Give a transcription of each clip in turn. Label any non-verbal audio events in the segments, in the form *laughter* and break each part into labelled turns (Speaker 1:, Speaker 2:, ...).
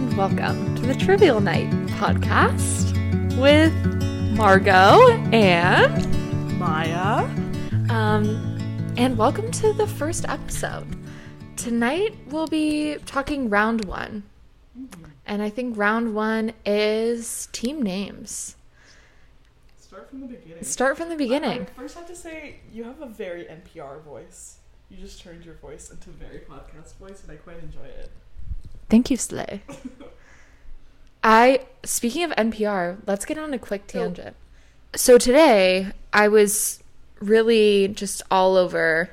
Speaker 1: and welcome to the Trivial Night podcast with Margot and
Speaker 2: Maya.
Speaker 1: um and welcome to the first episode. Tonight we'll be talking round 1. And I think round 1 is team names.
Speaker 2: Start from the beginning.
Speaker 1: Start from the
Speaker 2: I
Speaker 1: beginning.
Speaker 2: first have to say, you have a very NPR voice. You just turned your voice into very podcast voice, and I quite enjoy it.
Speaker 1: Thank you, Slay. I speaking of NPR, let's get on a quick tangent. So today I was really just all over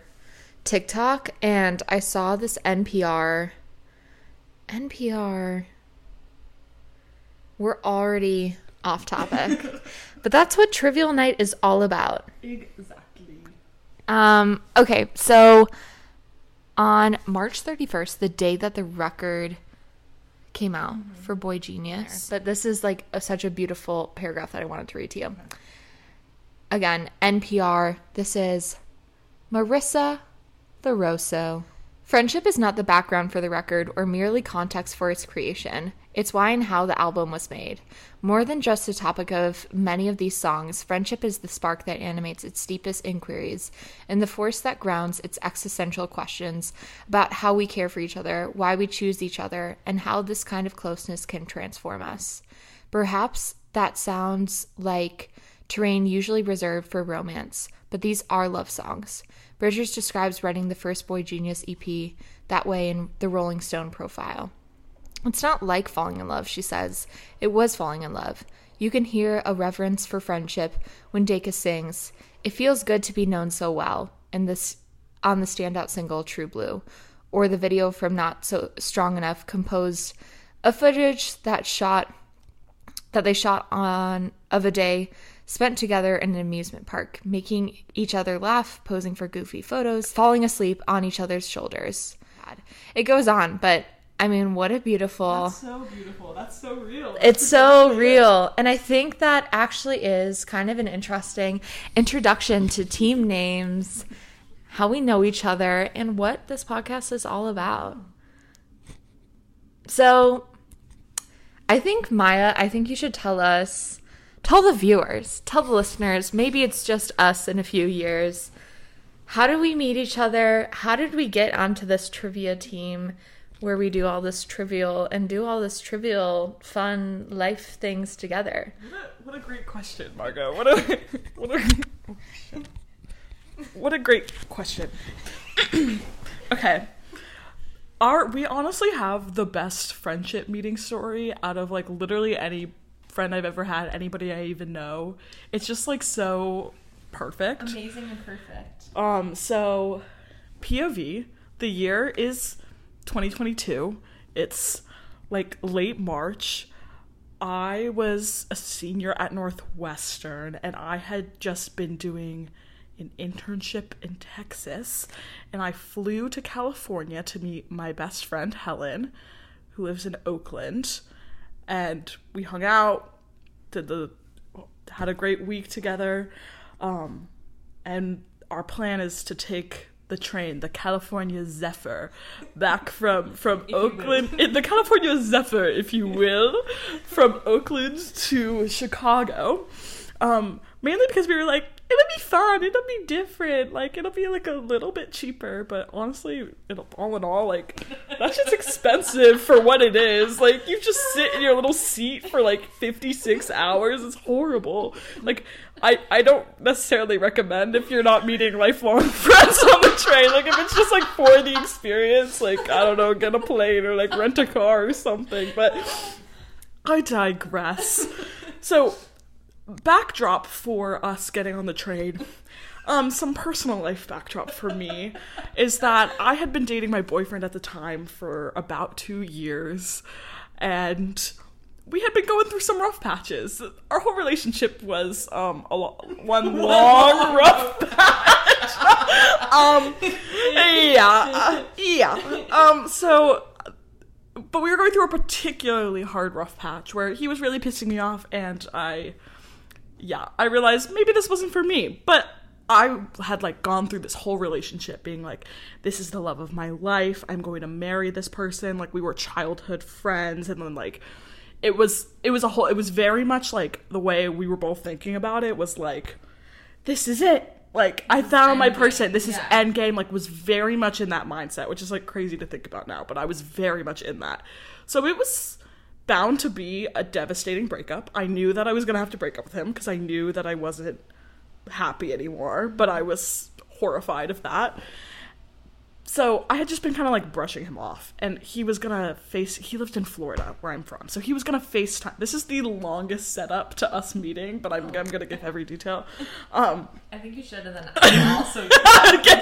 Speaker 1: TikTok and I saw this NPR NPR We're already off topic. *laughs* but that's what Trivial Night is all about.
Speaker 2: Exactly.
Speaker 1: Um, okay, so on March 31st, the day that the record came out mm-hmm. for Boy Genius, but this is like a, such a beautiful paragraph that I wanted to read to you. Again, NPR, this is Marissa Lorusso. Friendship is not the background for the record or merely context for its creation. It's why and how the album was made. More than just a topic of many of these songs, friendship is the spark that animates its deepest inquiries and the force that grounds its existential questions about how we care for each other, why we choose each other, and how this kind of closeness can transform us. Perhaps that sounds like terrain usually reserved for romance, but these are love songs. Bridgers describes writing the first Boy Genius EP that way in the Rolling Stone profile. It's not like falling in love, she says. It was falling in love. You can hear a reverence for friendship when Dacus sings, It feels good to be known so well, and this on the standout single True Blue, or the video from Not So Strong Enough composed a footage that shot that they shot on of a day spent together in an amusement park, making each other laugh, posing for goofy photos, falling asleep on each other's shoulders. It goes on, but I mean, what a beautiful.
Speaker 2: That's so beautiful. That's so real.
Speaker 1: It's *laughs* so real. And I think that actually is kind of an interesting introduction to team names, how we know each other, and what this podcast is all about. So, I think, Maya, I think you should tell us, tell the viewers, tell the listeners, maybe it's just us in a few years. How did we meet each other? How did we get onto this trivia team? Where we do all this trivial and do all this trivial fun life things together.
Speaker 2: What a, what a great question, Margot. What a what a oh, shit. what a great question. *coughs* okay. Our we honestly have the best friendship meeting story out of like literally any friend I've ever had, anybody I even know. It's just like so perfect.
Speaker 1: Amazing and perfect.
Speaker 2: Um, so POV, the year is 2022. It's like late March. I was a senior at Northwestern and I had just been doing an internship in Texas and I flew to California to meet my best friend Helen who lives in Oakland and we hung out did the had a great week together um and our plan is to take the train, the California Zephyr, back from from Oakland, in the California Zephyr, if you will, from Oakland to Chicago. Um, mainly because we were like, it'll be fun, it'll be different, like it'll be like a little bit cheaper, but honestly, it'll all in all, like that's just expensive for what it is. Like you just sit in your little seat for like fifty six hours. It's horrible. Like I I don't necessarily recommend if you're not meeting lifelong *laughs* friends train. Like if it's just like for the experience, like I don't know, get a plane or like rent a car or something. But I digress. So backdrop for us getting on the train. Um, some personal life backdrop for me is that I had been dating my boyfriend at the time for about two years, and we had been going through some rough patches. Our whole relationship was um a lo- one long rough patch. Um, yeah, uh, yeah. Um, so but we were going through a particularly hard rough patch where he was really pissing me off and i yeah i realized maybe this wasn't for me but I had like gone through this whole relationship being like, this is the love of my life. I'm going to marry this person. Like we were childhood friends, and then like it was it was a whole it was very much like the way we were both thinking about it was like, this is it. Like I found my
Speaker 3: endgame,
Speaker 2: person. This is
Speaker 3: yeah.
Speaker 2: end game. Like was very much in that mindset, which is like crazy to think about now, but I was very much in that. So it was bound to be a devastating breakup. I knew that I was gonna have to break up with him because I knew that I wasn't happy anymore, but I was horrified of that. So I had just been kind of like brushing him off, and he was gonna face. He lived in Florida, where I'm from, so he was gonna FaceTime. This is the longest setup to us meeting, but I'm, I'm gonna give every detail. Um,
Speaker 3: I think you should have then *laughs* I also. *laughs* Okay.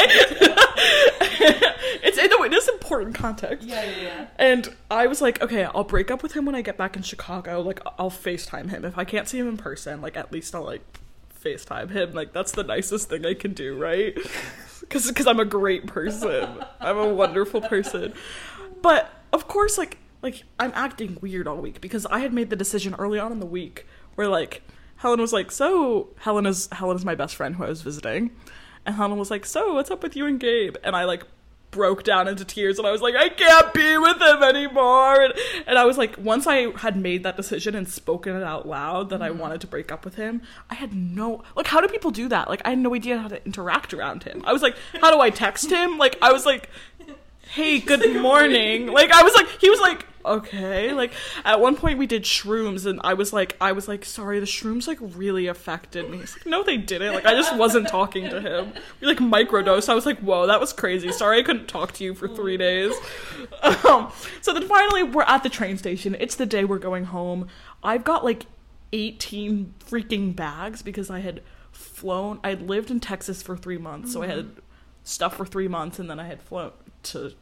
Speaker 2: it's in the way. This important context.
Speaker 3: yeah, yeah, yeah.
Speaker 2: And I was like, okay, I'll break up with him when I get back in Chicago. Like, I'll FaceTime him. If I can't see him in person, like, at least I'll, like, FaceTime him. Like, that's the nicest thing I can do, right? *laughs* Because I'm a great person. I'm a wonderful person. But, of course, like, like, I'm acting weird all week because I had made the decision early on in the week where, like, Helen was like, so, Helen is, Helen is my best friend who I was visiting. And Helen was like, so, what's up with you and Gabe? And I, like, broke down into tears and I was like, I can't be with him anymore. And, and I was like, once I had made that decision and spoken it out loud that I mm-hmm. wanted to break up with him, I had no, like, how do people do that? Like, I had no idea how to interact around him. I was like, how do I text him? Like, I was like, hey, good *laughs* morning. Like, I was like, he was like, okay. Like, at one point we did shrooms and I was like, I was like, sorry, the shrooms like really affected me. He's like, no, they didn't. Like, I just wasn't talking to him. We like microdosed. I was like, whoa, that was crazy. Sorry I couldn't talk to you for three days. *laughs* Um, so then finally we're at the train station. It's the day we're going home. I've got like 18 freaking bags because I had flown, I had lived in Texas for three months. So I had stuff for three months and then I had flown to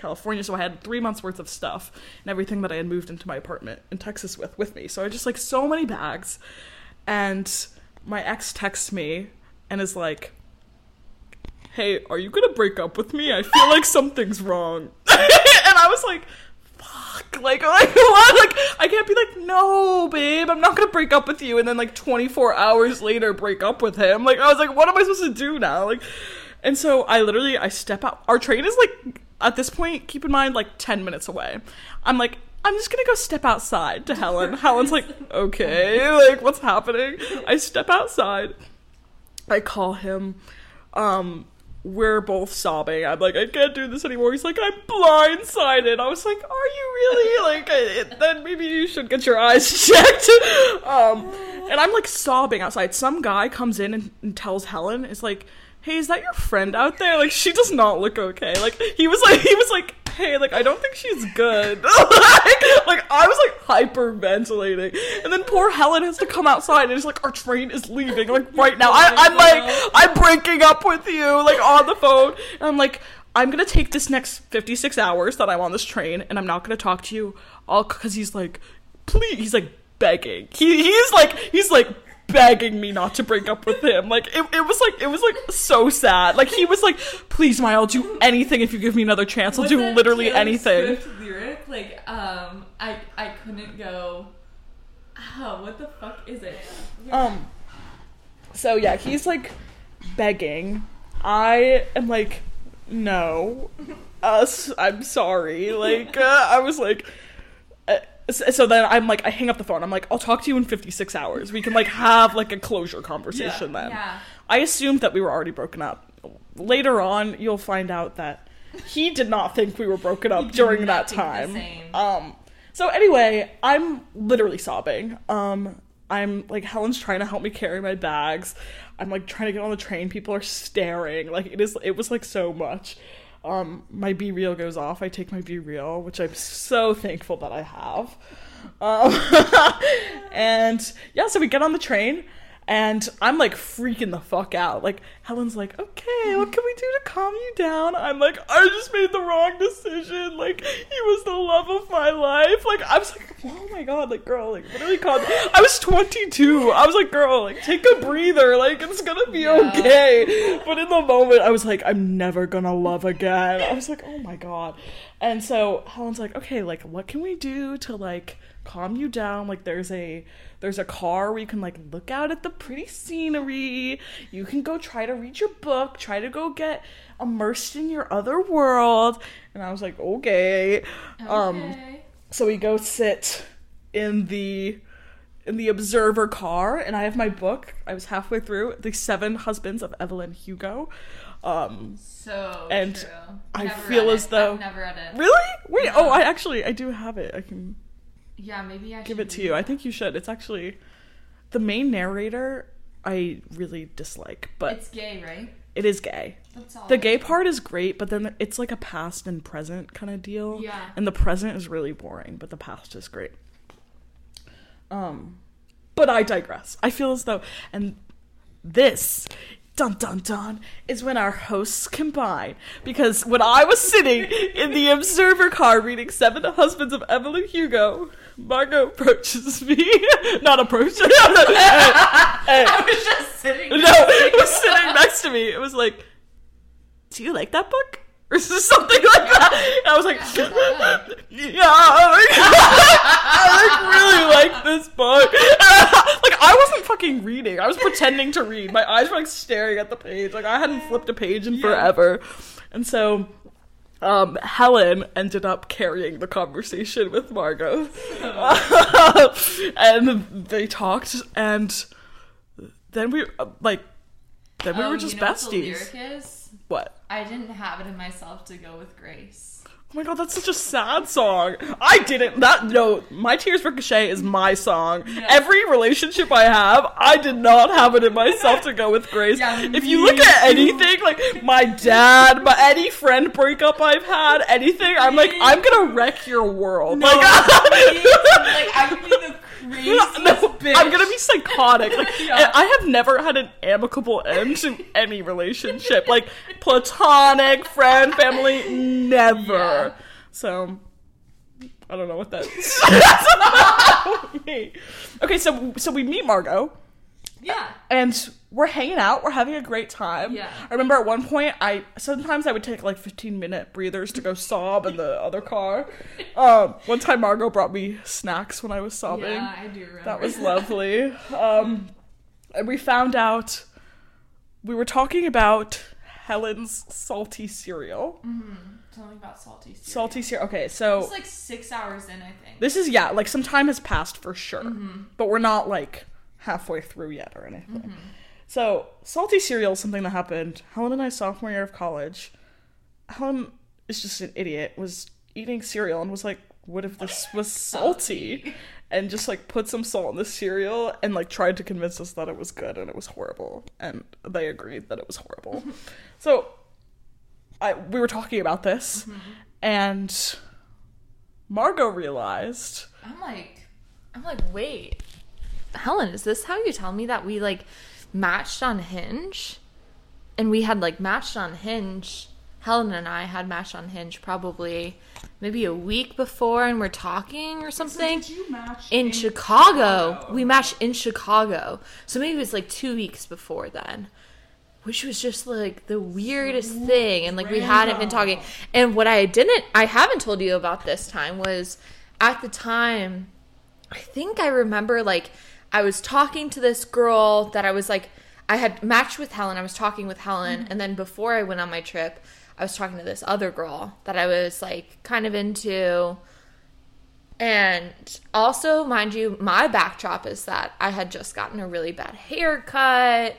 Speaker 2: California, so I had three months worth of stuff and everything that I had moved into my apartment in Texas with with me. So I just like so many bags, and my ex texts me and is like, "Hey, are you gonna break up with me? I feel like something's wrong." *laughs* and I was like, "Fuck!" Like, *laughs* like what? Like I can't be like, "No, babe, I'm not gonna break up with you," and then like 24 hours later break up with him. Like I was like, "What am I supposed to do now?" Like. And so I literally I step out. Our train is like at this point, keep in mind, like ten minutes away. I'm like, I'm just gonna go step outside to Helen. *laughs* Helen's like, okay, like what's happening? I step outside. I call him. Um, we're both sobbing. I'm like, I can't do this anymore. He's like, I'm blindsided. I was like, Are you really? *laughs* Like, I- then maybe you should get your eyes *laughs* checked. Um, and I'm like sobbing outside. Some guy comes in and, and tells Helen, "Is like, hey, is that your friend out there? Like, she does not look okay. Like, he was like, he was like." Hey, like I don't think she's good. *laughs* like, like I was like hyperventilating, and then poor Helen has to come outside, and it's like our train is leaving like right now. I, I'm oh like I'm breaking up with you, like on the phone. And I'm like, I'm gonna take this next 56 hours that I'm on this train, and I'm not gonna talk to you all because he's like, please, he's like begging. He he's like he's like begging me not to break up with him. Like it, it was like it was like so sad. Like he was like, please, Maya, I'll do anything if you give me another chance. I'll
Speaker 3: Was
Speaker 2: do literally
Speaker 3: Taylor
Speaker 2: anything.
Speaker 3: Swift lyric like um I I couldn't go. Oh, what the fuck is it?
Speaker 2: Um. So yeah, he's like begging. I am like, no, us. I'm sorry. Like uh, I was like. So then I'm like, I hang up the phone. I'm like, I'll talk to you in 56 hours. We can like have like a closure conversation then.
Speaker 3: Yeah.
Speaker 2: I assumed that we were already broken up. Later on, you'll find out that he did not think we were broken up during that time. Um. So anyway, I'm literally sobbing. Um. I'm like Helen's trying to help me carry my bags. I'm like trying to get on the train. People are staring. Like it is. It was like so much. Um. My BeReal goes off. I take my BeReal, which I'm so thankful that I have. Um. *laughs* and yeah, so we get on the train. And I'm like freaking the fuck out. Like Helen's like, okay, what can we do to calm you down? I'm like, I just made the wrong decision. Like he was the love of my life. Like I was like, oh my god, like girl, like literally calm. I was 22. I was like, girl, like take a breather. Like it's gonna be
Speaker 3: Yeah.
Speaker 2: okay. But in the moment, I was like, I'm never gonna love again. I was like, oh my god. And so Helen's like, okay, like what can we do to like calm you down. Like there's a there's a car where you can like look out at the pretty scenery. You can go try to read your book, try to go get immersed in your other world. And I was like, okay. Um
Speaker 3: Okay.
Speaker 2: so we go sit in the in the observer car and I have my book. I was halfway through The Seven Husbands of Evelyn Hugo. Um
Speaker 3: So
Speaker 2: And
Speaker 3: true.
Speaker 2: I
Speaker 3: Never
Speaker 2: feel as
Speaker 3: it.
Speaker 2: though-
Speaker 3: I've never read it.
Speaker 2: Really? Wait,
Speaker 3: Yeah.
Speaker 2: oh I actually I do have it. I can
Speaker 3: Yeah, maybe I should.
Speaker 2: give it to you. I think you should. It's actually the main narrator I really dislike, but
Speaker 3: It's gay, right?
Speaker 2: it is gay.
Speaker 3: That's all.
Speaker 2: The gay part is great, but then it's like a past and present kind of deal.
Speaker 3: Yeah.
Speaker 2: And the present is really boring, but the past is great. Um but I digress. I feel as though and this dun dun dun is when our hosts combine because when I was sitting in the observer car reading Seven Husbands of Evelyn Hugo, Margot approaches me. *laughs* Not approach. *laughs* hey, hey.
Speaker 3: I was just sitting.
Speaker 2: No, it was sitting next to me. It was like, "Do you like that book?" Or *laughs* something like that. And I was like, *laughs* "Yeah, *laughs* I like, really like this book." like I wasn't fucking reading. I was pretending to read. My eyes were like staring at the page. Like I hadn't flipped a page in forever. And so um, Helen ended up carrying the conversation with Margot. and they talked, and then we, uh, like, then we
Speaker 3: Oh,
Speaker 2: were just
Speaker 3: you know what
Speaker 2: besties.
Speaker 3: is?
Speaker 2: What?
Speaker 3: I didn't have it in myself to go with Grace.
Speaker 2: Oh my god, that's such a sad song. I didn't. That no, my tears ricochet is my song. Every relationship I have, I did not have it in myself to go with Grace.
Speaker 3: Yeah,
Speaker 2: if you look at anything, like my dad, my any friend breakup I've had, anything, I'm like, I'm gonna wreck your world. like, *laughs*
Speaker 3: like I'm gonna be the craziest *laughs*
Speaker 2: no. I'm gonna be psychotic. Like, *laughs*
Speaker 3: Yeah.
Speaker 2: I have never had an amicable end to any relationship. Like platonic, friend, family, never.
Speaker 3: Yeah.
Speaker 2: So I don't know what that *laughs* me. Okay, so so we meet Margot
Speaker 3: Yeah.
Speaker 2: and we're hanging out. We're having a great time.
Speaker 3: Yeah.
Speaker 2: I remember at one point, I sometimes I would take like 15 minute breathers to go sob in the other car. *laughs* Um, one time Margot brought me snacks when I was sobbing.
Speaker 3: Yeah, I do remember.
Speaker 2: That was lovely. Um, and we found out we were talking about Helen's salty cereal.
Speaker 3: something about salty. Cereal.
Speaker 2: Salty cereal. Okay, so
Speaker 3: It's like six hours in, I think.
Speaker 2: this is yeah, like some time has passed for sure, but we're not like halfway through yet or anything. So salty cereal is something that happened. Helen and I sophomore year of college. Helen is just an idiot. Was eating cereal and was like, "What if this was salty?" *laughs* And just like put some salt in the cereal and like tried to convince us that it was good and it was horrible. And they agreed that it was horrible. *laughs* so I we were talking about this mm-hmm. and Margot realized
Speaker 1: I'm like, I'm like, wait, Helen, is this how you tell me that we like matched on Hinge? And we had like matched on Hinge. Helen and I had matched on Hinge probably maybe a week before, and we're talking or something. in, Chicago. We matched in Chicago. So maybe it was like two weeks before then. Which was just like the weirdest thing. And like we hadn't been talking. And what I didn't, I haven't told you about this time was at the time, I think I remember like I was talking to this girl that I was like, I had matched with Helen. I was talking with Helen. Mm-hmm. And then before I went on my trip, I was talking to this other girl that I was like kind of into. And also, mind you, my backdrop is that I had just gotten a really bad haircut.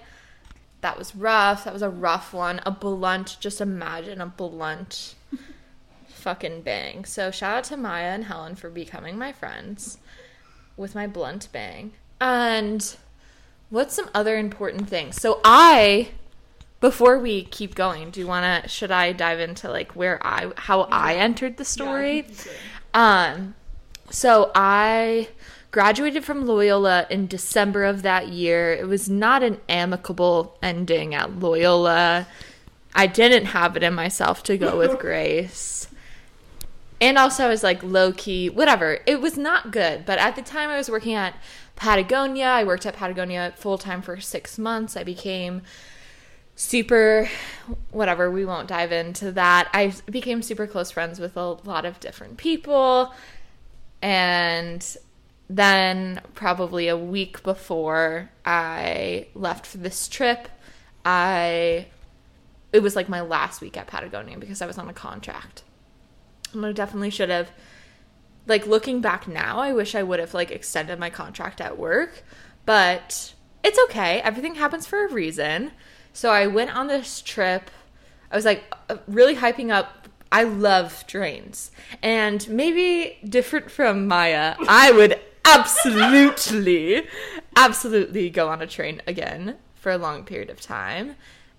Speaker 1: That was rough. That was a rough one. A blunt, just imagine a blunt *laughs* fucking bang. So, shout out to Maya and Helen for becoming my friends with my blunt bang. And what's some other important things? So, I before we keep going, do you want to should I dive into like where I how I entered the story? Um so I graduated from Loyola in December of that year. It was not an amicable ending at Loyola. I didn't have it in myself to go with *laughs* Grace. And also I was like low key, whatever. It was not good, but at the time I was working at Patagonia. I worked at Patagonia full time for 6 months. I became super whatever we won't dive into that i became super close friends with a lot of different people and then probably a week before I left for this trip, I it was like my last week at Patagonia because I was on a contract. And I definitely should have like looking back now, I wish I would have like extended my contract at work, but it's okay. Everything happens for a reason. So I went on this trip. I was like uh, really hyping up. I love trains. And maybe different from Maya, I would absolutely, absolutely go on a train again for a long period of time.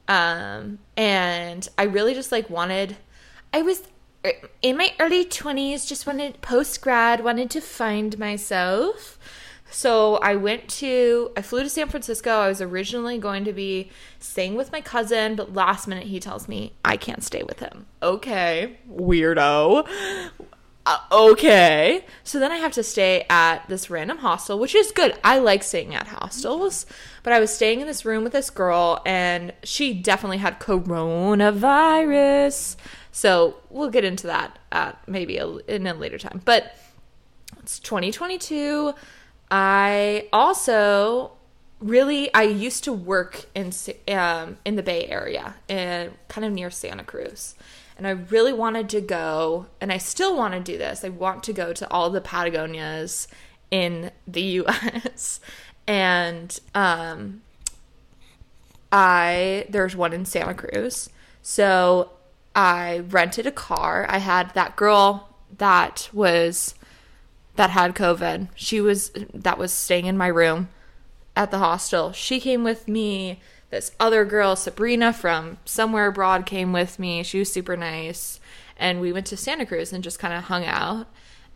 Speaker 1: Um, and I really just like wanted, I was in my early 20s, just wanted post grad, wanted to find myself. So I went to, I flew to San Francisco. I was originally going to be staying with my cousin, but last minute he tells me I can't stay with him. Okay, weirdo. Uh, okay. So then I have to stay at this random hostel, which is good. I like staying at hostels, but I was staying in this room with this girl, and she definitely had coronavirus. So we'll get into that at maybe a, in a later time. But it's 2022. I also really I used to work in um, in the Bay Area and kind of near Santa Cruz. And I really wanted to go, and I still want to do this. I want to go to all the Patagonias in the *laughs* US. and um, I there's one in Santa Cruz. So I rented a car. I had that girl that was that had COVID. She was that was staying in my room at the hostel. She came with me. This other girl, Sabrina from somewhere abroad, came with me. She was super nice, and we went to Santa Cruz and just kind of hung out.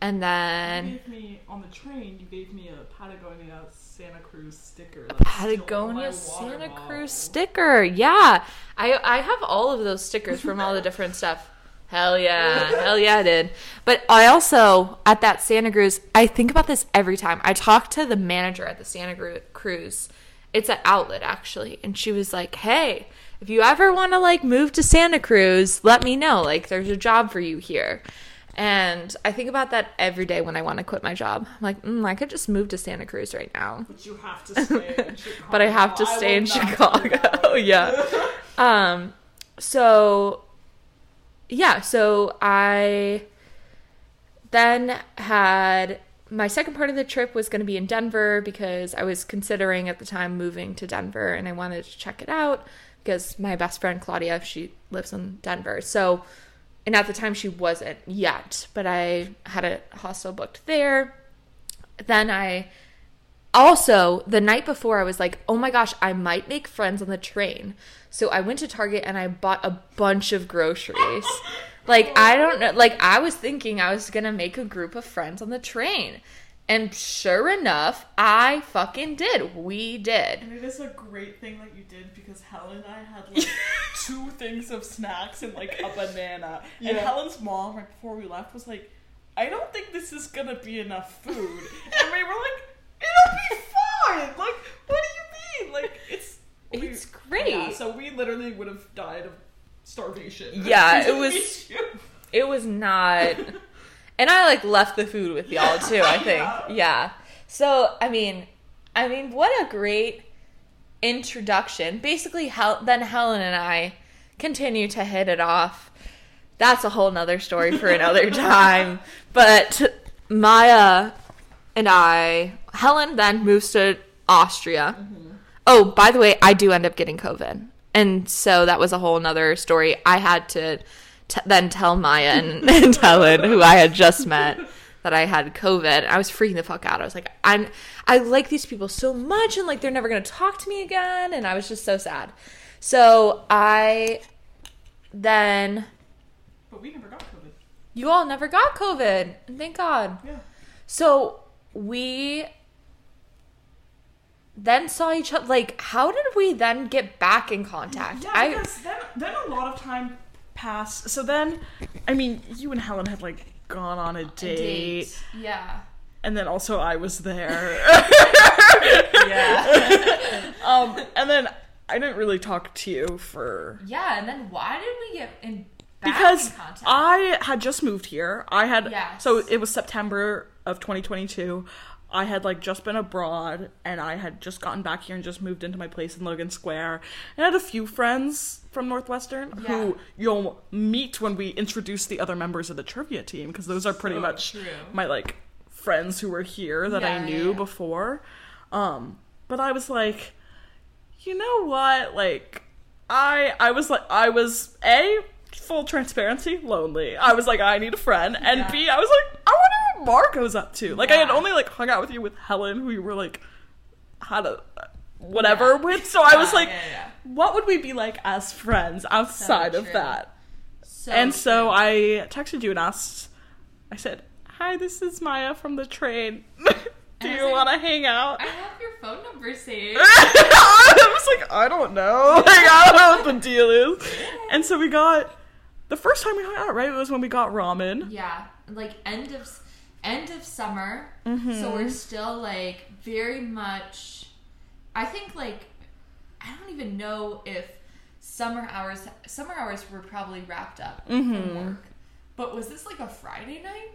Speaker 1: And then
Speaker 2: you gave me on the train. You gave me a Patagonia Santa Cruz sticker.
Speaker 1: A Patagonia Santa Cruz sticker. Yeah, I I have all of those stickers from all the different stuff. Hell yeah. *laughs* Hell yeah, I did. But I also, at that Santa Cruz, I think about this every time. I talked to the manager at the Santa Cruz. It's an outlet, actually. And she was like, hey, if you ever want to, like, move to Santa Cruz, let me know. Like, there's a job for you here. And I think about that every day when I want to quit my job. I'm like, mm, I could just move to Santa Cruz right now.
Speaker 2: But you have to *laughs* stay in Chicago.
Speaker 1: but I have to stay in Chicago. *laughs* yeah. um, so yeah, so I then had my second part of the trip was going to be in Denver because I was considering at the time moving to Denver and I wanted to check it out because my best friend Claudia, she lives in Denver. So, and at the time she wasn't yet, but I had a hostel booked there. Then I also, the night before, I was like, oh my gosh, I might make friends on the train. So I went to Target and I bought a bunch of groceries. like, I don't know. Like, I was thinking I was going to make a group of friends on the train. And sure enough, I fucking did. We did.
Speaker 2: And it is a great thing that you did because Helen and I had *laughs* like two things of snacks and like a banana. Yeah. And Helen's mom, right before we left, was like, I don't think this is gonna be enough food. and we were like, It'll be fine. Like, what do you mean? Like, it's
Speaker 1: it's great. Yeah,
Speaker 2: so we literally would have died of starvation.
Speaker 1: Yeah, *laughs* it was. It was not. *laughs* and I like left the food with y'all too. I think. *laughs* yeah. So I mean, I mean, what a great introduction. Basically, Hel- then Helen and I continue to hit it off. That's a whole nother story for another *laughs* time. But Maya and I, Helen then moves to Austria. Mm-hmm. Oh, by the way, I do end up getting COVID. And so that was a whole nother story. I had to t- then tell Maya and, *laughs* and Helen, who I had just met, that I had COVID. I was freaking the fuck out. I was like, I'm, I like these people so much, and like they're never gonna talk to me again. And I was just so sad. So I then.
Speaker 2: But we never got COVID.
Speaker 1: You all never got COVID. Thank God.
Speaker 2: Yeah.
Speaker 1: So we then saw each other. Like, how did we then get back in contact?
Speaker 2: Yeah, because I, then, then a lot of time passed. So then, I mean, you and Helen had like gone on a date. A date.
Speaker 1: Yeah.
Speaker 2: And then also I was there. *laughs*
Speaker 1: yeah.
Speaker 2: um, and then I didn't really talk to you for.
Speaker 1: Yeah, and then why did we get in?
Speaker 2: because I had just moved here. I had yes. so it was September of 2022. I had like just been abroad and I had just gotten back here and just moved into my place in Logan Square. And I had a few friends from Northwestern
Speaker 3: Yeah.
Speaker 2: who you'll meet when we introduce the other members of the trivia team because those are pretty
Speaker 3: So
Speaker 2: much
Speaker 3: true.
Speaker 2: my like friends who were here that I knew
Speaker 3: yeah.
Speaker 2: before. Um, but I was like, you know what? Like, I I was like I was a full transparency lonely. I was like I need a friend, and
Speaker 3: Yeah.
Speaker 2: B I was like I wonder what Margot's up to. Like I had only like hung out with you with Helen, who you were like had a whatever with. So I was like,
Speaker 3: yeah, yeah.
Speaker 2: what would we be like as friends outside of that?
Speaker 3: So
Speaker 2: and so. I texted you and asked. I said, "Hi, this is Maya from the train. *laughs* Do you
Speaker 3: was
Speaker 2: want to hang out?"
Speaker 3: I have your phone number saved. *laughs*
Speaker 2: I was like, I don't know. *laughs* Like, I don't know what the deal is. And so we got the first time we hung out, right? It was when we got ramen.
Speaker 3: Yeah, like end of end of summer.
Speaker 2: Mm-hmm.
Speaker 3: So we're still like very much. I think like I don't even know if summer hours summer hours were probably wrapped up
Speaker 2: Mm-hmm.
Speaker 3: from work. But was this like a Friday night?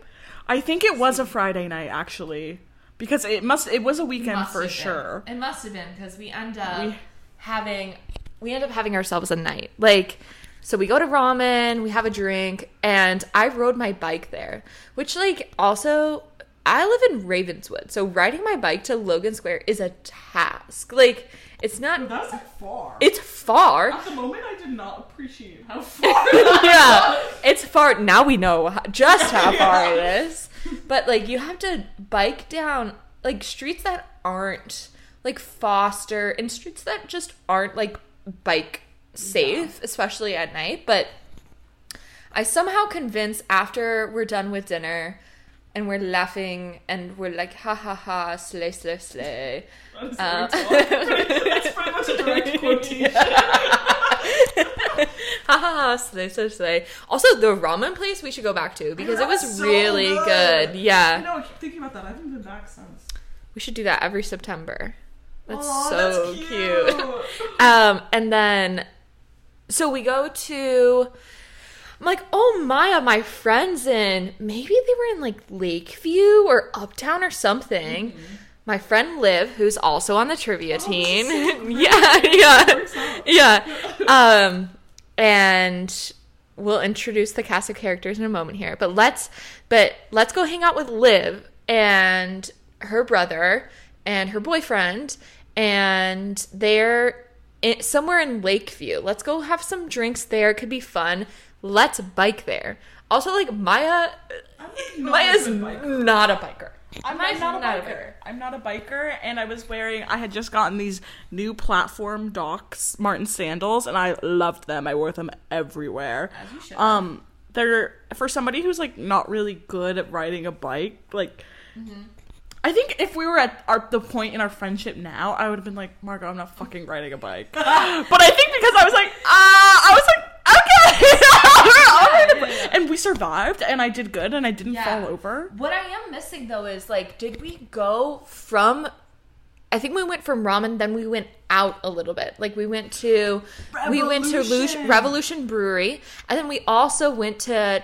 Speaker 2: I think it was a Friday night actually, because it must. It was a weekend for
Speaker 3: have been.
Speaker 2: sure.
Speaker 3: It must have been because we end up
Speaker 2: We-
Speaker 3: having
Speaker 1: we end up having ourselves a night. Like, so we go to ramen, we have a drink, and I rode my bike there, which, like, also, I live in Ravenswood, so riding my bike to Logan Square is a task. Like, it's not,
Speaker 2: That's far.
Speaker 1: it's far.
Speaker 2: At the moment, I did not appreciate how *laughs* far.
Speaker 1: yeah, it's far. Now we know just how *laughs* far it is. But like, you have to bike down like streets that aren't like Foster and streets that just aren't like bike safe, especially at night. But I somehow convince after we're done with dinner and we're laughing and we're like, ha ha ha, slay, slay, slay. Uh,
Speaker 2: very. That's pretty much a direct *laughs* quotation. *laughs*
Speaker 1: ha ha ha, slay, slay, slay. Also, the ramen place we should go back to because it was
Speaker 2: so
Speaker 1: really good.
Speaker 2: I
Speaker 1: Yeah.
Speaker 2: know. I keep thinking about that. I haven't been back since.
Speaker 1: We should do that every September. That's
Speaker 2: Aw,
Speaker 1: so
Speaker 2: that's
Speaker 1: cute. *laughs* Um, and then, so we go to. I'm like, oh Maya, my friends in maybe they were in like Lakeview or Uptown or something. My friend Liv, who's also on the trivia team, *laughs* yeah, yeah, yeah. Um, and we'll introduce the cast of characters in a moment here. But let's, but let's go hang out with Liv and her brother and her boyfriend, and they're in, somewhere in Lakeview. Let's go have some drinks there. It could be fun. Let's bike there. Also, like Maya,
Speaker 2: I'm not
Speaker 1: Maya's
Speaker 2: a biker.
Speaker 1: not a biker.
Speaker 2: I'm,
Speaker 1: Maya's
Speaker 2: I'm not a
Speaker 1: not
Speaker 2: biker.
Speaker 1: biker.
Speaker 2: I'm not a biker, and I was wearing. I had just gotten these new platform Docs Martens sandals, and I loved them. I wore them everywhere.
Speaker 3: As you should.
Speaker 2: Um, they're for somebody who's like not really good at riding a bike. Like,
Speaker 3: Mm-hmm.
Speaker 2: I think if we were at our, the point in our friendship now, I would have been like, Margot, I'm not fucking riding a bike. *laughs* but I think because I was like, ah, I was like. Okay,
Speaker 3: yeah, *laughs* yeah.
Speaker 2: and we survived, and I did good, and I didn't fall over.
Speaker 1: What I am missing though is like, did we go from? I think we went from ramen, then we went out a little bit. Like we went to, we went to Lu-
Speaker 2: Revolution.
Speaker 1: Revolution Brewery, and then we also went to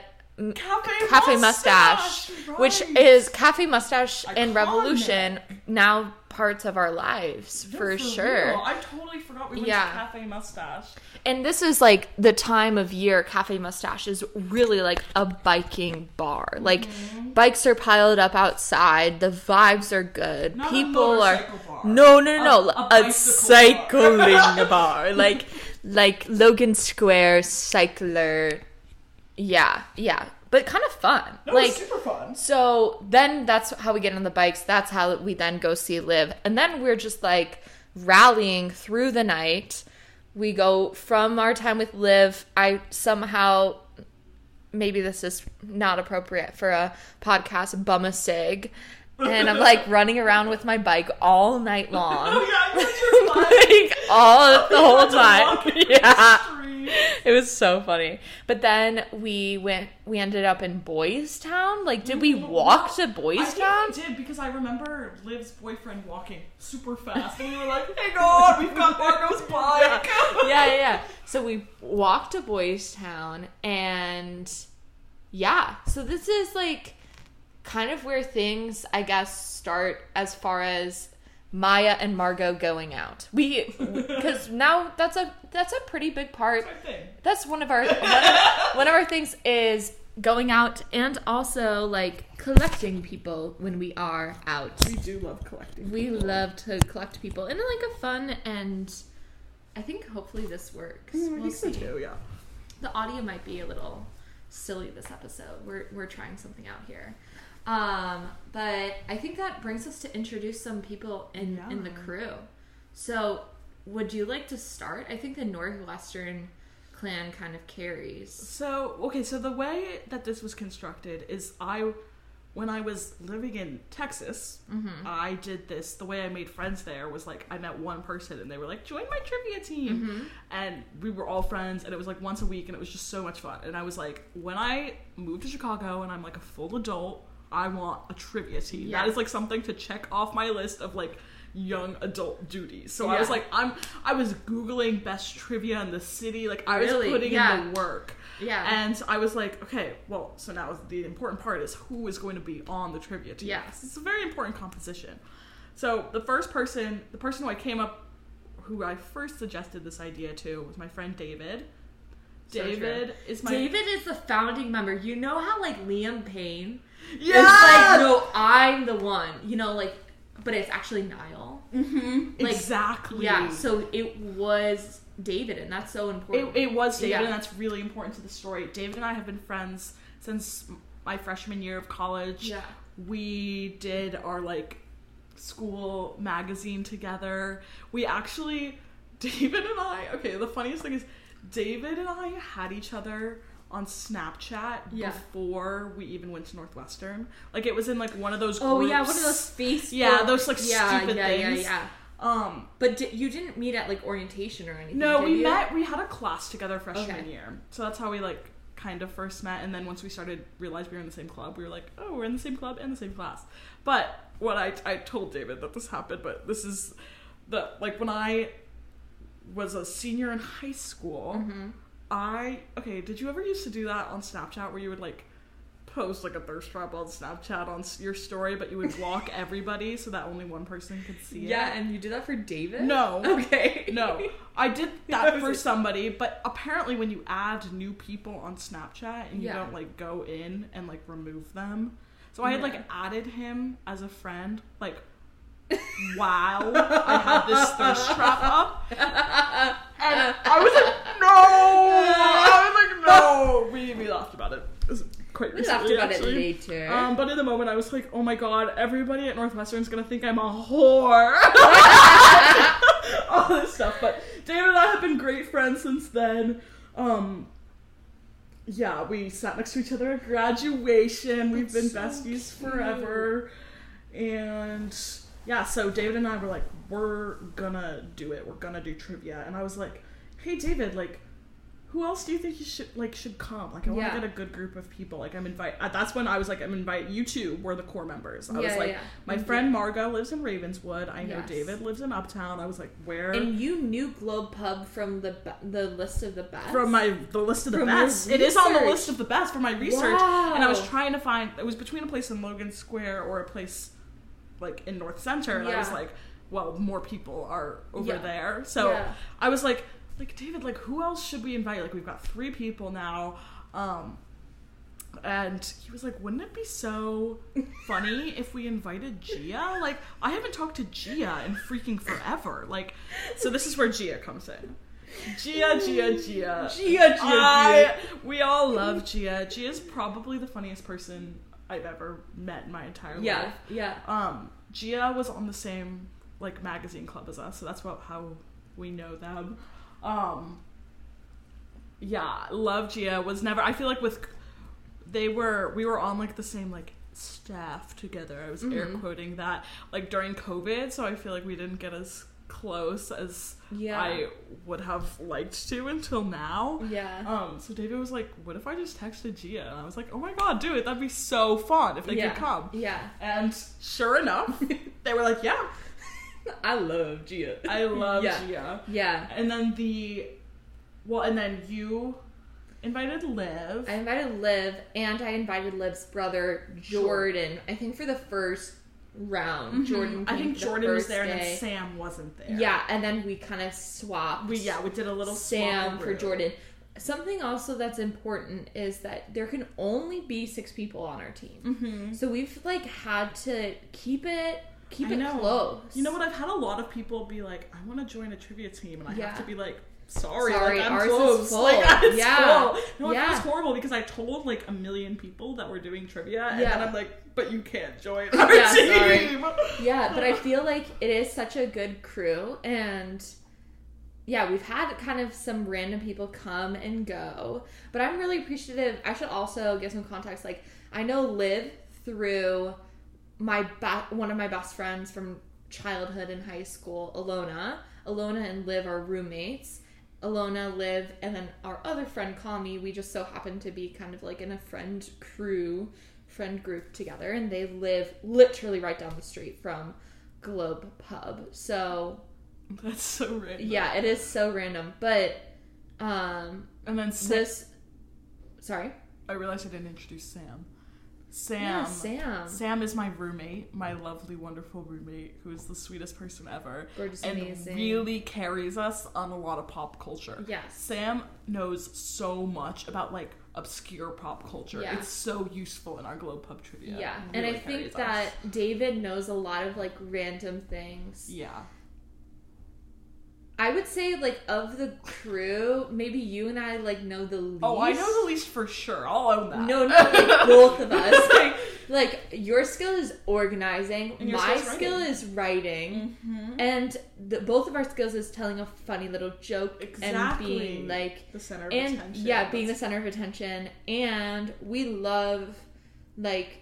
Speaker 2: Cafe,
Speaker 1: Cafe Mustache, which
Speaker 2: right.
Speaker 1: is Cafe Mustache and Revolution now parts of our lives
Speaker 2: No,
Speaker 1: for, sure.
Speaker 2: real. I totally forgot we went
Speaker 1: Yeah.
Speaker 2: to Cafe Mustache.
Speaker 1: And this is like the time of year Cafe Mustache is really like a biking bar. Like
Speaker 2: Mm-hmm.
Speaker 1: bikes are piled up outside, the vibes are good.
Speaker 2: Not
Speaker 1: People are
Speaker 2: bar.
Speaker 1: No, no, no, no.
Speaker 2: A-
Speaker 1: A,
Speaker 2: a
Speaker 1: cycling bar. Like *laughs* like Logan Square cycler. Yeah, yeah. But kind of fun.
Speaker 2: That
Speaker 1: like
Speaker 2: was super fun.
Speaker 1: so then that's how we get on the bikes. That's how we then go see Liv. And then we're just like rallying through the night. We go from our time with Liv. I somehow, maybe this is not appropriate for a podcast, bum a cig. And I'm like *laughs* running around with my bike all night long.
Speaker 2: Oh yeah, *laughs*
Speaker 1: like all the whole time. *laughs* Yeah. *laughs* It was so funny. But then we went we ended up in Boys Town. Like did we mm-hmm. walk to Boys
Speaker 2: I think
Speaker 1: Town?
Speaker 2: we did because I remember Liv's boyfriend walking super fast, and we were like, "Hey God, we've got Margot's *laughs* bike." *laughs*
Speaker 1: yeah, yeah, yeah. So we walked to Boys Town and yeah. So this is like kind of where things, I guess, start as far as Maya and Margot going out. We because now that's a that's a pretty big part.
Speaker 2: Thing.
Speaker 1: That's one of our one of, one of our things is going out and also like collecting people when we are out.
Speaker 2: We do love collecting.
Speaker 1: We
Speaker 2: people.
Speaker 1: love to collect people in like a fun and I think hopefully this works.
Speaker 2: Mm,
Speaker 1: We'll see.
Speaker 2: too, yeah.
Speaker 1: The audio might be a little silly this episode. We're we're trying something out here. Um, but I think that brings us to introduce some people in in the crew. So, would you like to start? I think the Northwestern clan kind of carries.
Speaker 2: So, okay, so the way that this was constructed is I, when I was living in Texas,
Speaker 1: Mm-hmm.
Speaker 2: I did this. The way I made friends there was like I met one person and they were like, join my trivia team.
Speaker 1: Mm-hmm.
Speaker 2: And we were all friends and it was like once a week and it was just so much fun. And I was like, when I move to Chicago and I'm like a full adult, I want a trivia team.
Speaker 1: Yeah.
Speaker 2: That is like something to check off my list of like young adult duties. So I was like, I'm I was Googling best trivia in the city. Like I was putting
Speaker 1: Yeah.
Speaker 2: in the work.
Speaker 1: Yeah.
Speaker 2: And I was like, okay, well, so now the important part is who is going to be on the trivia team.
Speaker 1: Yes.
Speaker 2: It's a very important composition. So the first person, the person who I came up, who I first suggested this idea to was my friend David.
Speaker 1: So
Speaker 2: David is my
Speaker 1: David is the founding member. You know how like Liam Payne
Speaker 2: Yeah.
Speaker 1: is like, no, I'm the one. You know, like, but it's actually Niall.
Speaker 2: Mhm.
Speaker 1: like,
Speaker 2: exactly.
Speaker 1: Yeah. So it was David, and that's so important.
Speaker 2: It, it was David,
Speaker 1: Yeah.
Speaker 2: and that's really important to the story. David and I have been friends since my freshman year of college.
Speaker 1: Yeah.
Speaker 2: We did our like school magazine together. We actually, *laughs* David and I, okay, the funniest thing is, David and I had each other on Snapchat
Speaker 1: Yeah.
Speaker 2: before we even went to Northwestern. Like it was in like one of those.
Speaker 1: Oh yeah, one of those Facebook.
Speaker 2: Yeah, those, like,
Speaker 1: yeah,
Speaker 2: stupid
Speaker 1: yeah,
Speaker 2: things.
Speaker 1: Yeah, yeah.
Speaker 2: Um,
Speaker 1: But di- you didn't meet at like orientation or anything.
Speaker 2: No, we
Speaker 1: you?
Speaker 2: met. We had a class together freshman
Speaker 1: Okay.
Speaker 2: year, so that's how we like kind of first met. And then once we started realized we were in the same club, we were like, oh, we're in the same club and the same class. But what I I told David that this happened, but this is the like when I was a senior in high school.
Speaker 1: Mm-hmm.
Speaker 2: I okay. Did you ever used to do that on Snapchat where you would like post like a thirst trap on Snapchat on your story, but you would *laughs* block everybody so that only one person could see it?
Speaker 1: Yeah, and you did that for David.
Speaker 2: No. *laughs*
Speaker 1: Okay.
Speaker 2: No, I did *laughs* that for somebody, but apparently when you add new people on Snapchat and you
Speaker 1: Yeah.
Speaker 2: don't like go in and like remove them. So I had
Speaker 1: Yeah.
Speaker 2: like added him as a friend, like wow, I had this thirst trap up. And I was like, no! I was like, no! We, we laughed about it. It was quite
Speaker 1: We laughed
Speaker 2: recently,
Speaker 1: about
Speaker 2: actually.
Speaker 1: it later.
Speaker 2: Um, but in the moment, I was like, "Oh my god, everybody at Northwestern's gonna think I'm a whore." *laughs* All this stuff. But David and I have been great friends since then. Um, yeah, we sat next to each other at graduation. We've been
Speaker 1: so
Speaker 2: besties
Speaker 1: cute.
Speaker 2: forever, and yeah. So David and I were like, "We're gonna do it. We're gonna do trivia." And I was like, "Hey, David, like." Who else do you think you should like should come? Like I want to
Speaker 1: Yeah.
Speaker 2: get a good group of people. Like I'm invite. Uh, that's when I was like I'm invite you two were the core members. I
Speaker 1: Yeah,
Speaker 2: was like
Speaker 1: yeah.
Speaker 2: my friend Margot lives in Ravenswood. I know
Speaker 1: Yes.
Speaker 2: David lives in Uptown. I was like where
Speaker 1: and you knew Globe Pub from the be- the list of the best.
Speaker 2: from my the list of the
Speaker 1: From
Speaker 2: best. It is on the list of the best for my research. And I was trying to find. It was between a place in Logan Square or a place like in North Center, and I was like, well, more people are over there. So. I was like, like David, like who else should we invite? Like we've got three people now. Um, and he was like, wouldn't it be so funny *laughs* if we invited Gia? Like, I haven't talked to Gia in freaking forever. Like, so this is where Gia comes in. Gia, Gia, Gia.
Speaker 1: Gia, Gia,
Speaker 2: I, we all love Gia. Gia's probably the funniest person I've ever met in my entire
Speaker 1: yeah,
Speaker 2: life.
Speaker 1: yeah.
Speaker 2: Um, Gia was on the same like magazine club as us, so that's about how we know them. Um, yeah, love Gia was never. I feel like with they were we were on like the same like staff together. I was air
Speaker 1: Mhm.
Speaker 2: quoting that like during COVID, so I feel like we didn't get as close as
Speaker 1: Yeah.
Speaker 2: I would have liked to until now.
Speaker 1: Yeah.
Speaker 2: Um, so David was like, "What if I just texted Gia?" And I was like, "Oh my god, do it! That'd be so fun if they
Speaker 1: yeah.
Speaker 2: could come."
Speaker 1: Yeah.
Speaker 2: And sure enough, *laughs* they were like, "Yeah, *laughs*
Speaker 1: I love Gia.
Speaker 2: I love
Speaker 1: Yeah.
Speaker 2: Gia."
Speaker 1: Yeah.
Speaker 2: And then the, well, and then you invited Liv.
Speaker 1: I invited Liv and I invited Liv's brother Jordan. I think for the first round, Jordan.
Speaker 2: Mm-hmm. I
Speaker 1: came
Speaker 2: think Jordan was there and then Sam wasn't there.
Speaker 1: Yeah, and then we kind of swapped.
Speaker 2: We yeah, we did a little swap
Speaker 1: Sam for. Jordan. Something also that's important is that there can only be six people on our team.
Speaker 2: Mm-hmm.
Speaker 1: So we've like had to keep it keep
Speaker 2: I
Speaker 1: it
Speaker 2: know.
Speaker 1: close.
Speaker 2: You know what? I've had a lot of people be like, "I want to join a trivia team," and I
Speaker 1: Yeah.
Speaker 2: have to be like, "Sorry,
Speaker 1: Sorry,
Speaker 2: like, I'm
Speaker 1: ours is *laughs* full."
Speaker 2: Like, *laughs* it's
Speaker 1: Yeah.
Speaker 2: full." No, it
Speaker 1: Yeah.
Speaker 2: feels horrible because I told like a million people that we're doing trivia, and
Speaker 1: Yeah.
Speaker 2: then I'm like, "But you can't join *laughs* our
Speaker 1: Yeah, sorry.
Speaker 2: team."
Speaker 1: Yeah, but I feel like it is such a good crew and yeah, we've had kind of some random people come and go, but I'm really appreciative. I should also give some context. Like, I know Liv through my ba- one of my best friends from childhood and high school, Alona. Alona and Liv are roommates. Alona, Liv, and then our other friend, Kami, we just so happen to be kind of like in a friend crew, friend group together, and they live literally right down the street from Globe Pub. So
Speaker 2: That's so random.
Speaker 1: yeah, it is so random. But um
Speaker 2: And then Sam,
Speaker 1: this sorry.
Speaker 2: I realized I didn't introduce Sam. Sam.
Speaker 1: Yeah, Sam.
Speaker 2: Sam is my roommate, my lovely, wonderful roommate, who is the sweetest person ever.
Speaker 1: Gorgeous,
Speaker 2: and
Speaker 1: amazing.
Speaker 2: really carries us on a lot of pop culture.
Speaker 1: Yes.
Speaker 2: Sam knows so much about like obscure pop culture.
Speaker 1: Yeah.
Speaker 2: It's so useful in our Globe Pub trivia.
Speaker 1: Yeah.
Speaker 2: It
Speaker 1: And I think
Speaker 2: carries
Speaker 1: that. David knows a lot of like random things.
Speaker 2: Yeah.
Speaker 1: I would say like of the crew, maybe you and I like know the least.
Speaker 2: Oh, I know the least for sure. I'll own that.
Speaker 1: No, no, like both of us. *laughs* Like, like your skill is organizing, my skill
Speaker 2: writing.
Speaker 1: is writing,
Speaker 2: Mhm.
Speaker 1: and the, both of our skills is telling a funny little joke
Speaker 2: Exactly.
Speaker 1: and being like,
Speaker 2: the center of
Speaker 1: and
Speaker 2: attention.
Speaker 1: yeah, being the center of attention. And we love, like,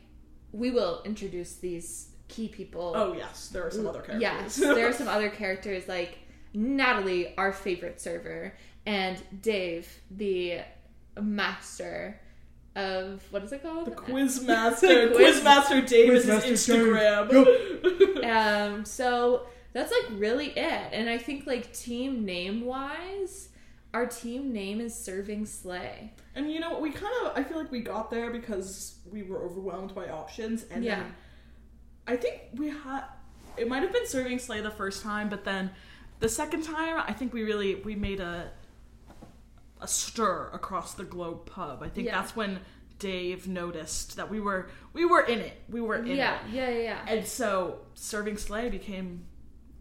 Speaker 1: we will introduce these key people.
Speaker 2: Oh yes, there are some other characters.
Speaker 1: Yes, there are *laughs* some other characters like Natalie, our favorite server, and Dave, the master of what is it called?
Speaker 2: The quiz *laughs* master,
Speaker 1: The
Speaker 2: quiz,
Speaker 1: quiz-
Speaker 2: master Dave is
Speaker 4: Quizmaster
Speaker 2: his Instagram. *laughs*
Speaker 1: um, so that's like really it. And I think like team name wise, our team name is Serving Slay.
Speaker 2: and you know? We kind of, I feel like we got there because we were overwhelmed by options, and
Speaker 1: Yeah.
Speaker 2: then I think we had. It might have been serving Slay the first time, but then the second time, I think we really we made a a stir across the globe pub. I think
Speaker 1: Yeah.
Speaker 2: that's when Dave noticed that we were we were in it. We were in
Speaker 1: Yeah,
Speaker 2: it.
Speaker 1: yeah, yeah, yeah.
Speaker 2: And so serving Slay became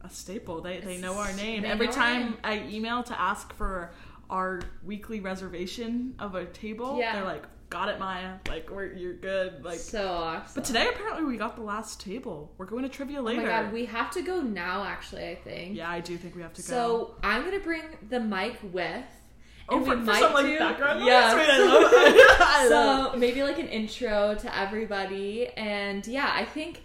Speaker 2: a staple. They they know our name. Every time
Speaker 1: name.
Speaker 2: I email to ask for our weekly reservation of a table,
Speaker 1: Yeah.
Speaker 2: they're like, "Got it, Maya. Like, we're you're good." Like,
Speaker 1: so awesome.
Speaker 2: but today apparently we got the last table. We're going to trivia later.
Speaker 1: oh my god, we have to go now. Actually, I think.
Speaker 2: yeah, I do think we have to go.
Speaker 1: So I'm gonna bring the mic with.
Speaker 2: oh,
Speaker 1: and
Speaker 2: for,
Speaker 1: we
Speaker 2: for
Speaker 1: might
Speaker 2: some like
Speaker 1: do-
Speaker 2: background.
Speaker 1: Yeah.
Speaker 2: Wait, I love it. *laughs* I love
Speaker 1: so maybe like an intro to everybody and yeah i think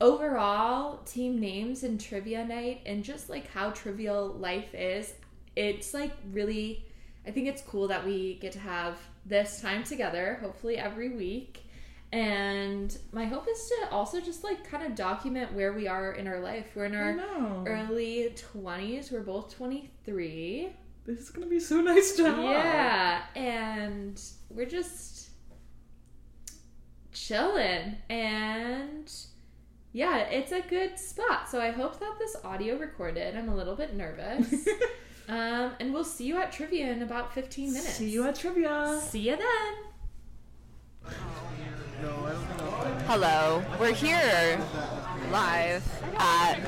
Speaker 1: overall team names and trivia night and just like how trivial life is it's like really i think it's cool that we get to have this time together hopefully every week and my hope is to also just like kind of document where we are in our life we're in our early 20s we're both 23
Speaker 2: This is gonna be so nice to have.
Speaker 1: yeah, and we're just chilling, and yeah, it's a good spot. So I hope that this audio recorded. I'm a little bit nervous. *laughs* um, and we'll see you at trivia in about 15 minutes.
Speaker 2: See you at trivia.
Speaker 1: See you then.
Speaker 4: No, I don't think I'll
Speaker 1: Hello, we're here live at.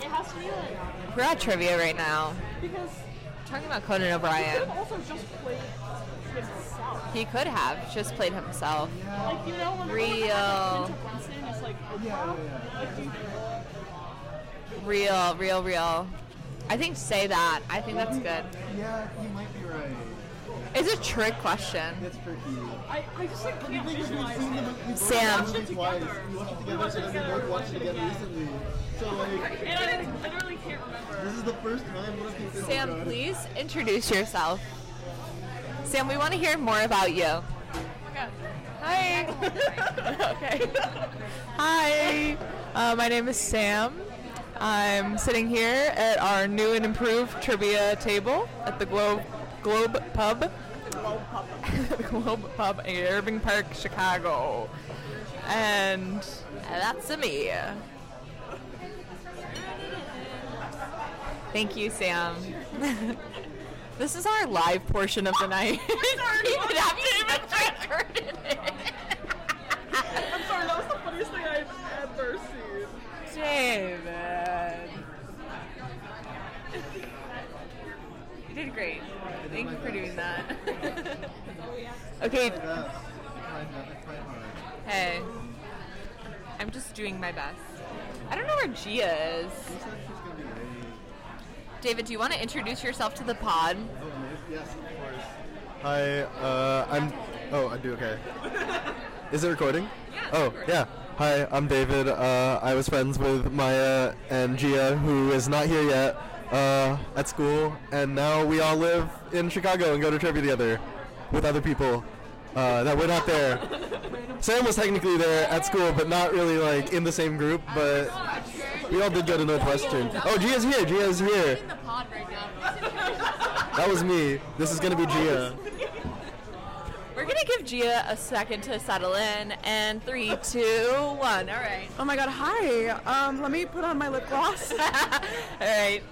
Speaker 5: It has to be like
Speaker 1: We're at trivia right now.
Speaker 5: because
Speaker 1: Talking about Conan
Speaker 5: he
Speaker 1: O'Brien.
Speaker 5: could have also just played himself.
Speaker 1: He could have just played himself.
Speaker 5: Like you know when
Speaker 1: Real.
Speaker 5: Quinta Brunson is like like dude,
Speaker 1: Real, real, real. I think say that. I think that's good.
Speaker 4: Yeah, you might be right.
Speaker 1: It's a trick question.
Speaker 4: It's tricky.
Speaker 5: I, I just like
Speaker 4: The
Speaker 5: can't
Speaker 4: thing is, we've
Speaker 5: visualize
Speaker 4: seen
Speaker 5: it.
Speaker 4: the movie. We've
Speaker 1: Sam.
Speaker 4: watched it twice. We watched it together, we both watched it again recently. So like,
Speaker 5: And I literally can't remember.
Speaker 4: this is the first time. What if this
Speaker 1: Sam, please introduce yourself. Sam, we want to hear more about you. Hi. *laughs* okay. Hi. Uh, my name is Sam. I'm sitting here at our new and improved trivia table at the Globe Globe Pub. the *laughs* Globe Pub in Irving Park, Chicago. And that's me. Thank you, Sam. *laughs* this is our live portion of the night. *laughs* Even after
Speaker 2: I'm sorry, that was the funniest thing I've ever seen.
Speaker 1: David. You did great. Thank you for doing that. *laughs* okay,
Speaker 4: Best. Try not- try hard.
Speaker 1: hey. I'm just doing my best. I don't know where Gia is.
Speaker 4: She said she's gonna be late.
Speaker 1: David, do you want to introduce yourself to the pod?
Speaker 4: Oh, yes, of course. Hi, uh, I'm. Oh, I do. Okay. *laughs* Is it recording? Yeah. oh, yeah. Hi, I'm David. Uh, I was friends with Maya and Gia, who is not here yet, uh, at school, and now we all live in Chicago and go to trivia together with other people uh, that were not there. Sam was technically there at school, but not really like in the same group. But we all did go to Northwestern. Oh, Gia's here. Gia's here. That was me. This is gonna be Gia.
Speaker 1: We're gonna give Gia a second to settle in, and three, two, one. All right.
Speaker 6: Oh my god, hi. Um, let me put on my lip gloss. *laughs*
Speaker 1: All right.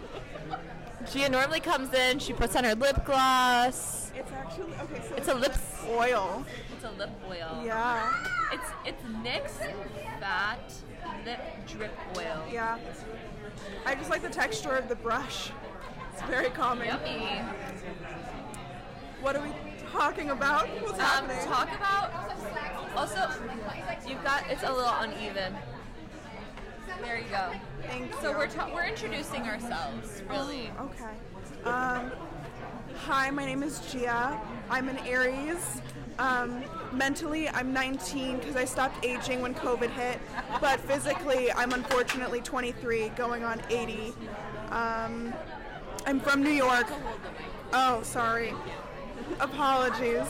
Speaker 1: Gia normally comes in. She puts on her lip gloss.
Speaker 6: it's actually okay, so
Speaker 1: It's a lip
Speaker 6: oil.
Speaker 1: It's a lip oil.
Speaker 6: Yeah.
Speaker 1: It's it's NYX Fat Lip Drip Oil.
Speaker 6: Yeah. I just like the texture of the brush. It's very calming.
Speaker 1: Yummy.
Speaker 6: What are we talking about? What's
Speaker 1: Um,
Speaker 6: happening?
Speaker 1: talk about. Also, you've got it's a little uneven. There you go.
Speaker 6: Thank
Speaker 1: So
Speaker 6: you.
Speaker 1: we're ta- we're introducing ourselves, really.
Speaker 6: Okay. Um, hi, my name is Gia. I'm an Aries. Um, mentally, I'm 19 because I stopped aging when COVID hit, but physically, I'm unfortunately 23, going on 80. Um, I'm from New York. Oh, sorry. Apologies.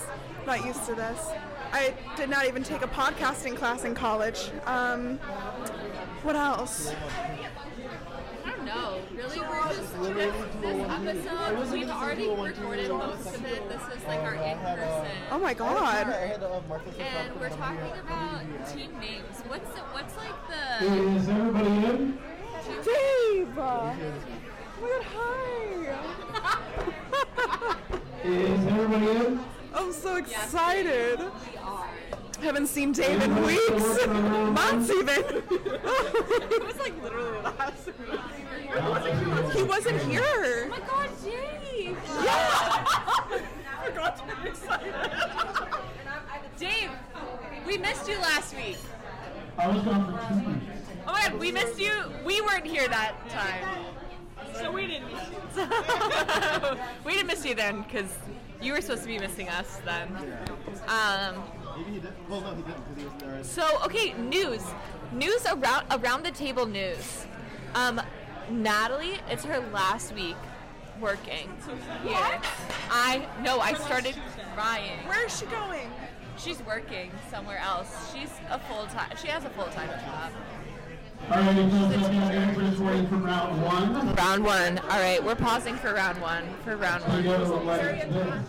Speaker 6: Not used to this. I did not even take a podcasting class in college. Um, what else?
Speaker 3: I don't know. Really, we're just this episode. We've already recorded most of it. This is like our in person,
Speaker 6: Oh my god.
Speaker 3: and we're talking about team names. What's the, what's like the
Speaker 7: Is everybody in?
Speaker 6: Dave! Oh my god, hi! *laughs*
Speaker 7: Is everybody in?
Speaker 6: I'm so excited. Haven't seen Dave in weeks, *laughs* months even. *laughs* *laughs* it was like literally last week. He wasn't here.
Speaker 3: Oh my God, Dave!
Speaker 6: Yeah.
Speaker 2: Forgot to be excited.
Speaker 1: Dave, we missed you last week.
Speaker 7: I was gone for two weeks.
Speaker 1: Oh my god, we missed you. We weren't here that time.
Speaker 2: So we didn't.
Speaker 1: we didn't miss you then because you were supposed to be missing us then. Um,
Speaker 4: Maybe he didn't. Well, no, he didn't because he was there.
Speaker 1: so okay, news, news around around the table news. Um, Natalie, it's her last week working here. I no, I started crying.
Speaker 6: Where is she going?
Speaker 1: She's working somewhere else. She's a full time. She has a full time job.
Speaker 7: All right, until second, everybody's waiting for round one.
Speaker 1: Round one. All right, we're pausing for round one. For round
Speaker 7: We
Speaker 1: one.